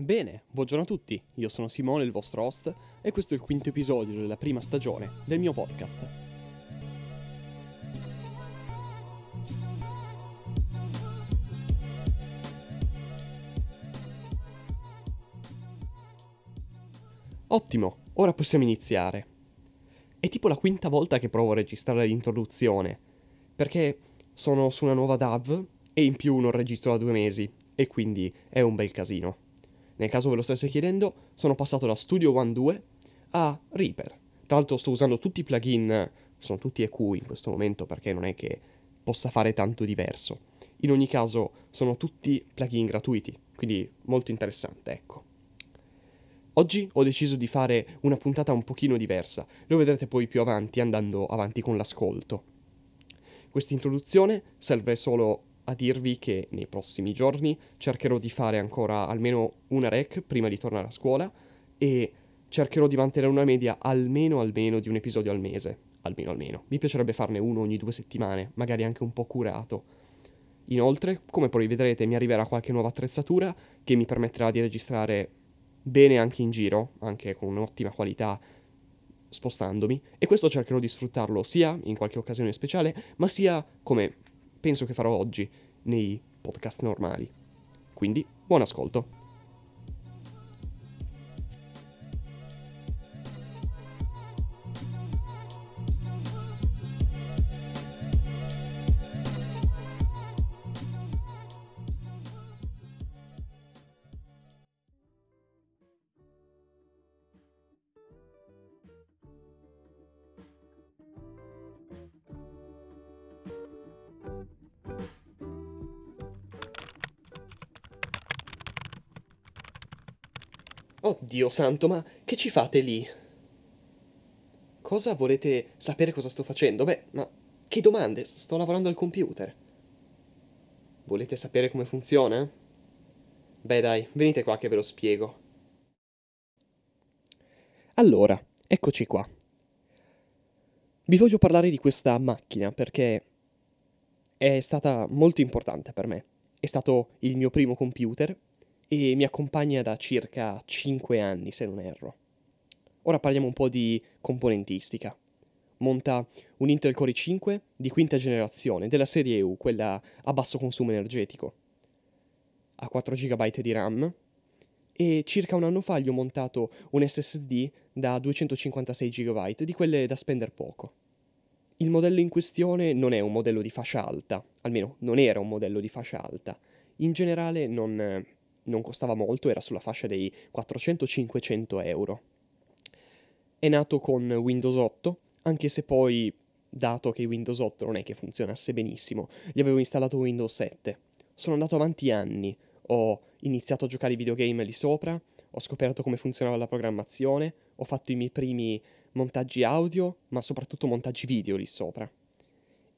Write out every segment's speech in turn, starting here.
Bene, buongiorno a tutti, io sono Simone, il vostro host, e questo è il quinto episodio della prima stagione del mio podcast. Ottimo, ora possiamo iniziare. È tipo la quinta volta che provo a registrare l'introduzione, perché sono su una nuova DAV e in più non registro da due mesi, e quindi è un bel casino. Nel caso ve lo stesse chiedendo, sono passato da Studio One 2 a Reaper. Tra l'altro sto usando tutti i plugin, sono tutti EQ in questo momento perché non è che possa fare tanto diverso. In ogni caso sono tutti plugin gratuiti, quindi molto interessante, ecco. Oggi ho deciso di fare una puntata un pochino diversa, lo vedrete poi più avanti andando avanti con l'ascolto. Questa introduzione serve solo a dirvi che nei prossimi giorni cercherò di fare ancora almeno una rec prima di tornare a scuola e cercherò di mantenere una media almeno almeno di un episodio al mese. Almeno almeno. Mi piacerebbe farne uno ogni due settimane, magari anche un po' curato. Inoltre, come poi vedrete, mi arriverà qualche nuova attrezzatura che mi permetterà di registrare bene anche in giro, anche con un'ottima qualità spostandomi, e questo cercherò di sfruttarlo sia in qualche occasione speciale, ma sia come penso che farò oggi nei podcast normali. Quindi, buon ascolto. Oddio santo, ma che ci fate lì? Cosa volete sapere cosa sto facendo? Beh, ma che domande? Sto lavorando al computer. Volete sapere come funziona? Beh dai, venite qua che ve lo spiego. Allora, eccoci qua. Vi voglio parlare di questa macchina perché è stata molto importante per me. È stato il mio primo computer e mi accompagna da circa 5 anni, se non erro. Ora parliamo un po' di componentistica. Monta un Intel Core i5 di quinta generazione della serie U, quella a basso consumo energetico. Ha 4 GB di RAM e circa un anno fa gli ho montato un SSD da 256 GB, di quelle da spendere poco. Il modello in questione non è un modello di fascia alta, almeno non era un modello di fascia alta. In generale non, non costava molto, era sulla fascia dei 400-500 euro. È nato con Windows 8, anche se poi, dato che Windows 8 non è che funzionasse benissimo, gli avevo installato Windows 7. Sono andato avanti anni, ho iniziato a giocare ai videogame lì sopra, ho scoperto come funzionava la programmazione, ho fatto i miei primi montaggi audio, ma soprattutto montaggi video lì sopra.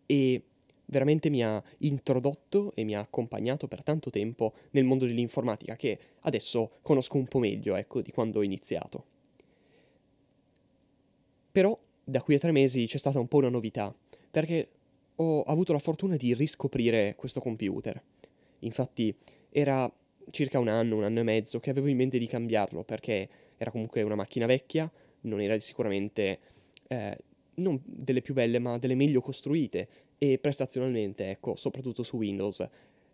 E veramente mi ha introdotto e mi ha accompagnato per tanto tempo nel mondo dell'informatica che adesso conosco un po' meglio, ecco, di quando ho iniziato. Però da qui a tre mesi c'è stata un po' una novità, perché ho avuto la fortuna di riscoprire questo computer. Infatti era circa un anno, un anno e mezzo che avevo in mente di cambiarlo, perché era comunque una macchina vecchia, non era sicuramente eh, non delle più belle, ma delle meglio costruite e prestazionalmente, ecco, soprattutto su Windows,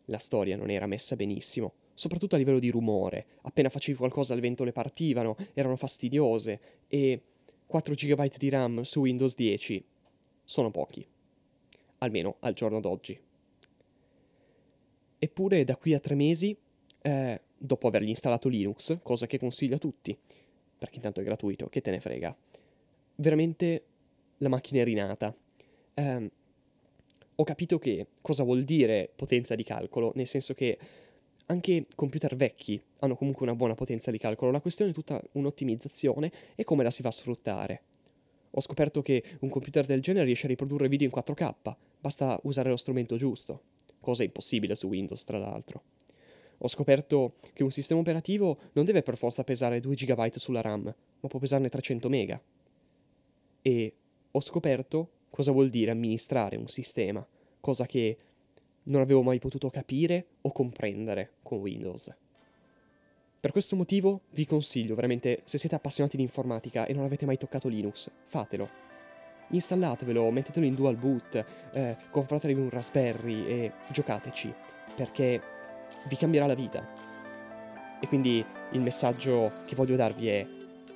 la storia non era messa benissimo, soprattutto a livello di rumore. Appena facevi qualcosa le ventole partivano, erano fastidiose e 4 GB di RAM su Windows 10 sono pochi, almeno al giorno d'oggi. Eppure da qui a tre mesi, eh, dopo avergli installato Linux, cosa che consiglio a tutti, perché intanto è gratuito, che te ne frega, veramente la macchina è rinata. Eh, ho capito che cosa vuol dire potenza di calcolo, nel senso che anche computer vecchi hanno comunque una buona potenza di calcolo, la questione è tutta un'ottimizzazione e come la si va a sfruttare. Ho scoperto che un computer del genere riesce a riprodurre video in 4K, basta usare lo strumento giusto, cosa impossibile su Windows tra l'altro. Ho scoperto che un sistema operativo non deve per forza pesare 2 GB sulla RAM, ma può pesarne 300 MB. E ho scoperto cosa vuol dire amministrare un sistema, cosa che non avevo mai potuto capire o comprendere con Windows. Per questo motivo vi consiglio veramente, se siete appassionati di informatica e non avete mai toccato Linux, fatelo. Installatevelo, mettetelo in dual boot, eh, compratevi un Raspberry e giocateci, perché vi cambierà la vita. E quindi il messaggio che voglio darvi è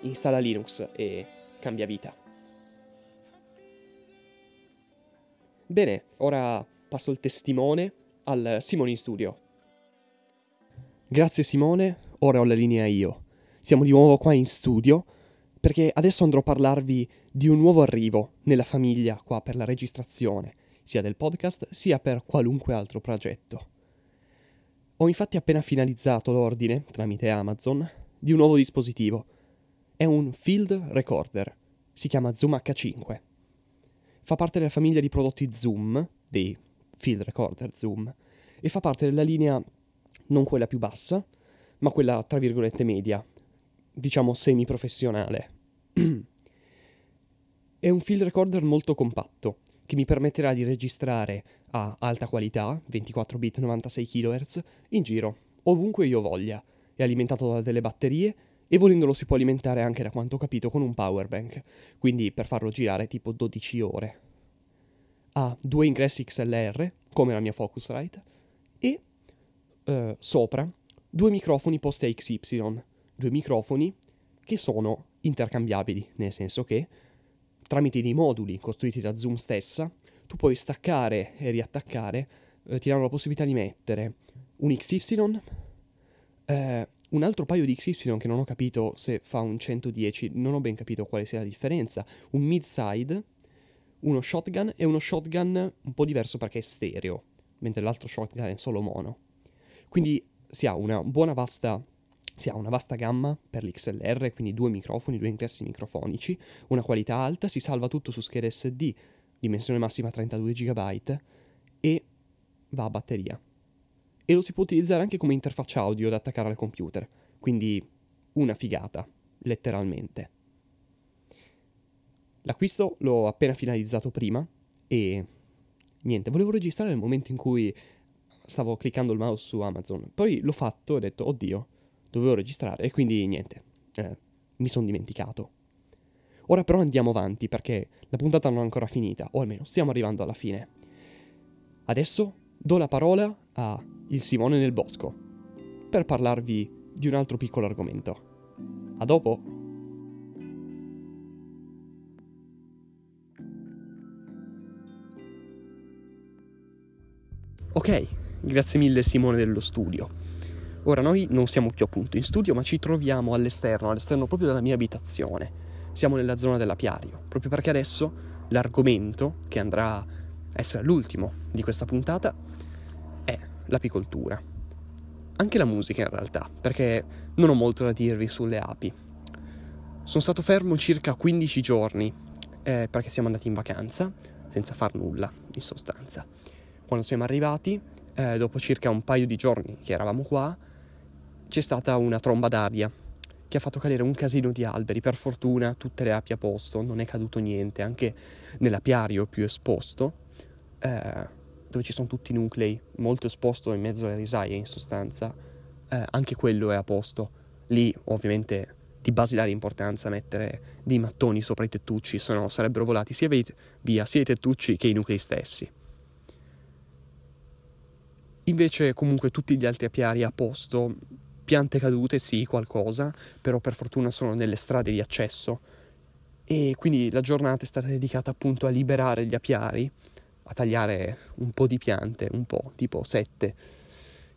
installa Linux e cambia vita. Bene, ora passo il testimone al Simone in studio. Grazie Simone, ora ho la linea io. Siamo di nuovo qua in studio perché adesso andrò a parlarvi di un nuovo arrivo nella famiglia qua per la registrazione, sia del podcast sia per qualunque altro progetto. Ho infatti appena finalizzato l'ordine, tramite Amazon, di un nuovo dispositivo. È un Field Recorder, si chiama Zoom H5 fa parte della famiglia di prodotti Zoom, dei field recorder Zoom, e fa parte della linea non quella più bassa, ma quella tra virgolette media, diciamo semi-professionale. È un field recorder molto compatto, che mi permetterà di registrare a alta qualità, 24 bit 96 kHz, in giro, ovunque io voglia. È alimentato da delle batterie e volendolo si può alimentare anche da quanto ho capito con un power bank, quindi per farlo girare tipo 12 ore. Ha due ingressi XLR, come la mia Focusrite, e eh, sopra due microfoni post XY, due microfoni che sono intercambiabili, nel senso che tramite dei moduli costruiti da Zoom stessa, tu puoi staccare e riattaccare, eh, ti danno la possibilità di mettere un XY, eh, un altro paio di XY che non ho capito se fa un 110, non ho ben capito quale sia la differenza. Un mid-side, uno shotgun e uno shotgun un po' diverso perché è stereo, mentre l'altro shotgun è solo mono. Quindi si ha una buona vasta si ha una vasta gamma per l'XLR, quindi due microfoni, due ingressi microfonici, una qualità alta, si salva tutto su scheda SD, dimensione massima 32 GB e va a batteria e lo si può utilizzare anche come interfaccia audio da attaccare al computer, quindi una figata, letteralmente. L'acquisto l'ho appena finalizzato prima e niente, volevo registrare nel momento in cui stavo cliccando il mouse su Amazon, poi l'ho fatto e ho detto oddio, dovevo registrare e quindi niente, eh, mi sono dimenticato. Ora però andiamo avanti perché la puntata non è ancora finita, o almeno stiamo arrivando alla fine. Adesso do la parola a il Simone nel bosco, per parlarvi di un altro piccolo argomento. A dopo! Ok, grazie mille Simone dello studio. Ora noi non siamo più appunto in studio, ma ci troviamo all'esterno, all'esterno proprio della mia abitazione. Siamo nella zona dell'apiario, proprio perché adesso l'argomento, che andrà a essere l'ultimo di questa puntata, l'apicoltura. Anche la musica in realtà, perché non ho molto da dirvi sulle api. Sono stato fermo circa 15 giorni eh, perché siamo andati in vacanza, senza far nulla, in sostanza. Quando siamo arrivati, eh, dopo circa un paio di giorni che eravamo qua, c'è stata una tromba d'aria che ha fatto cadere un casino di alberi. Per fortuna tutte le api a posto, non è caduto niente, anche nell'apiario più esposto. Eh, dove ci sono tutti i nuclei, molto esposto in mezzo alle risaie in sostanza, eh, anche quello è a posto. Lì ovviamente di basilare importanza mettere dei mattoni sopra i tettucci, se no sarebbero volati sia via sia i tettucci che i nuclei stessi. Invece comunque tutti gli altri apiari a posto, piante cadute sì, qualcosa, però per fortuna sono nelle strade di accesso e quindi la giornata è stata dedicata appunto a liberare gli apiari a tagliare un po' di piante, un po', tipo sette.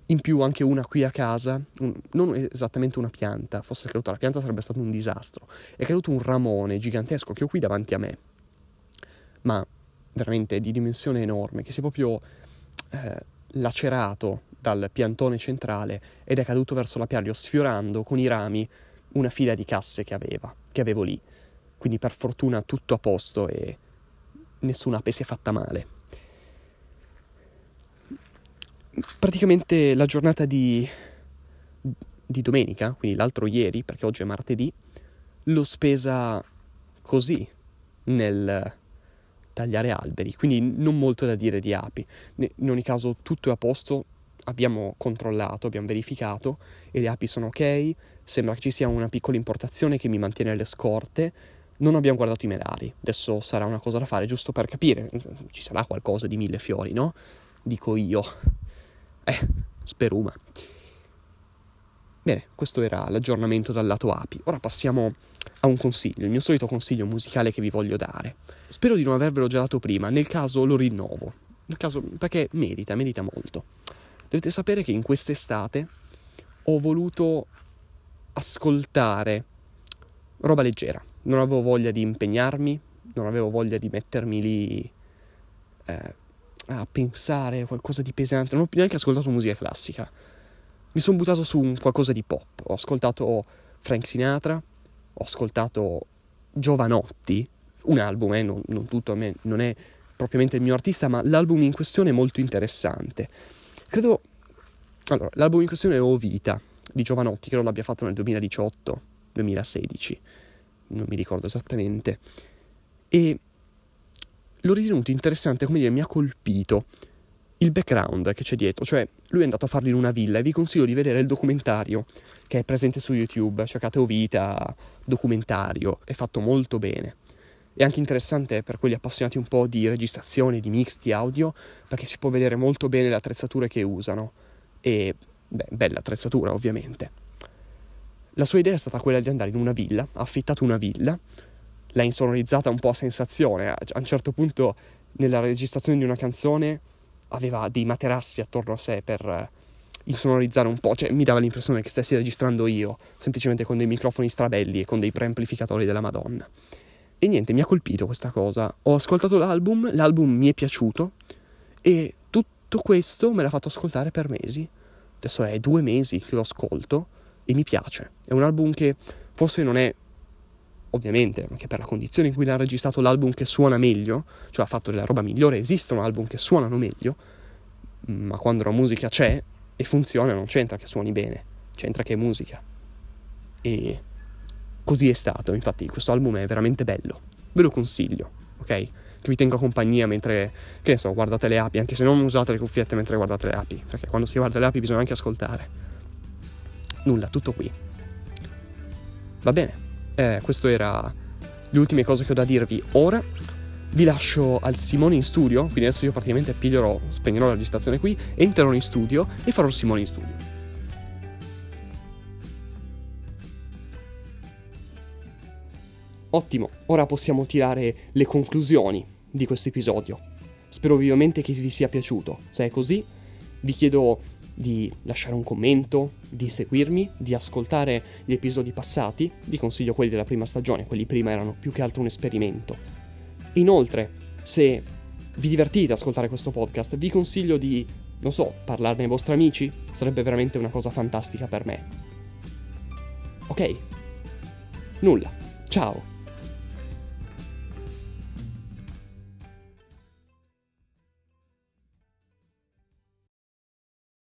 In più anche una qui a casa, un, non esattamente una pianta, fosse caduta la pianta sarebbe stato un disastro. È caduto un ramone gigantesco che ho qui davanti a me, ma veramente di dimensione enorme, che si è proprio eh, lacerato dal piantone centrale ed è caduto verso l'apiario sfiorando con i rami una fila di casse che aveva, che avevo lì. Quindi per fortuna tutto a posto e nessuna ape si è fatta male. Praticamente la giornata di, di domenica, quindi l'altro ieri, perché oggi è martedì, l'ho spesa così nel tagliare alberi, quindi non molto da dire di api. In ogni caso tutto è a posto, abbiamo controllato, abbiamo verificato e le api sono ok, sembra che ci sia una piccola importazione che mi mantiene alle scorte, non abbiamo guardato i melari, adesso sarà una cosa da fare giusto per capire, ci sarà qualcosa di mille fiori, no? Dico io. Eh, speruma. Bene, questo era l'aggiornamento dal lato api. Ora passiamo a un consiglio, il mio solito consiglio musicale che vi voglio dare. Spero di non avervelo già dato prima, nel caso lo rinnovo. Nel caso, perché merita, merita molto. Dovete sapere che in quest'estate ho voluto ascoltare roba leggera. Non avevo voglia di impegnarmi, non avevo voglia di mettermi lì eh, a pensare qualcosa di pesante. Non ho neanche ascoltato musica classica. Mi sono buttato su qualcosa di pop. Ho ascoltato Frank Sinatra, ho ascoltato Giovanotti, un album, eh, non, non tutto, a me non è propriamente il mio artista, ma l'album in questione è molto interessante. Credo... Allora, l'album in questione è O Vita, di Giovanotti, credo l'abbia fatto nel 2018-2016, non mi ricordo esattamente. E l'ho ritenuto interessante, come dire, mi ha colpito il background che c'è dietro, cioè lui è andato a farlo in una villa e vi consiglio di vedere il documentario che è presente su YouTube, cercate O Vita, documentario, è fatto molto bene. È anche interessante per quelli appassionati un po' di registrazione, di mix, di audio, perché si può vedere molto bene le attrezzature che usano. E, beh, bella attrezzatura ovviamente. La sua idea è stata quella di andare in una villa, ha affittato una villa, l'ha insonorizzata un po' a sensazione. A un certo punto, nella registrazione di una canzone, aveva dei materassi attorno a sé per eh, insonorizzare un po', cioè mi dava l'impressione che stessi registrando io, semplicemente con dei microfoni strabelli e con dei preamplificatori della Madonna. E niente, mi ha colpito questa cosa. Ho ascoltato l'album, l'album mi è piaciuto e tutto questo me l'ha fatto ascoltare per mesi. Adesso è due mesi che lo ascolto e mi piace. È un album che forse non è, ovviamente, anche per la condizione in cui l'ha registrato l'album che suona meglio, cioè ha fatto della roba migliore, esistono album che suonano meglio, ma quando la musica c'è e funziona non c'entra che suoni bene, c'entra che è musica. E così è stato, infatti questo album è veramente bello, ve lo consiglio, ok? Che vi tenga compagnia mentre, che ne so, guardate le api, anche se non usate le cuffiette mentre guardate le api, perché quando si guarda le api bisogna anche ascoltare. Nulla, tutto qui. Va bene, eh, queste erano le ultime cose che ho da dirvi ora. Vi lascio al Simone in studio, quindi adesso io praticamente piglierò, spegnerò la registrazione qui, entrerò in studio e farò il Simone in studio. Ottimo, ora possiamo tirare le conclusioni di questo episodio. Spero vivamente che vi sia piaciuto. Se è così, vi chiedo di lasciare un commento, di seguirmi, di ascoltare gli episodi passati, vi consiglio quelli della prima stagione, quelli prima erano più che altro un esperimento. Inoltre, se vi divertite ad ascoltare questo podcast, vi consiglio di, non so, parlarne ai vostri amici, sarebbe veramente una cosa fantastica per me. Ok? Nulla. Ciao.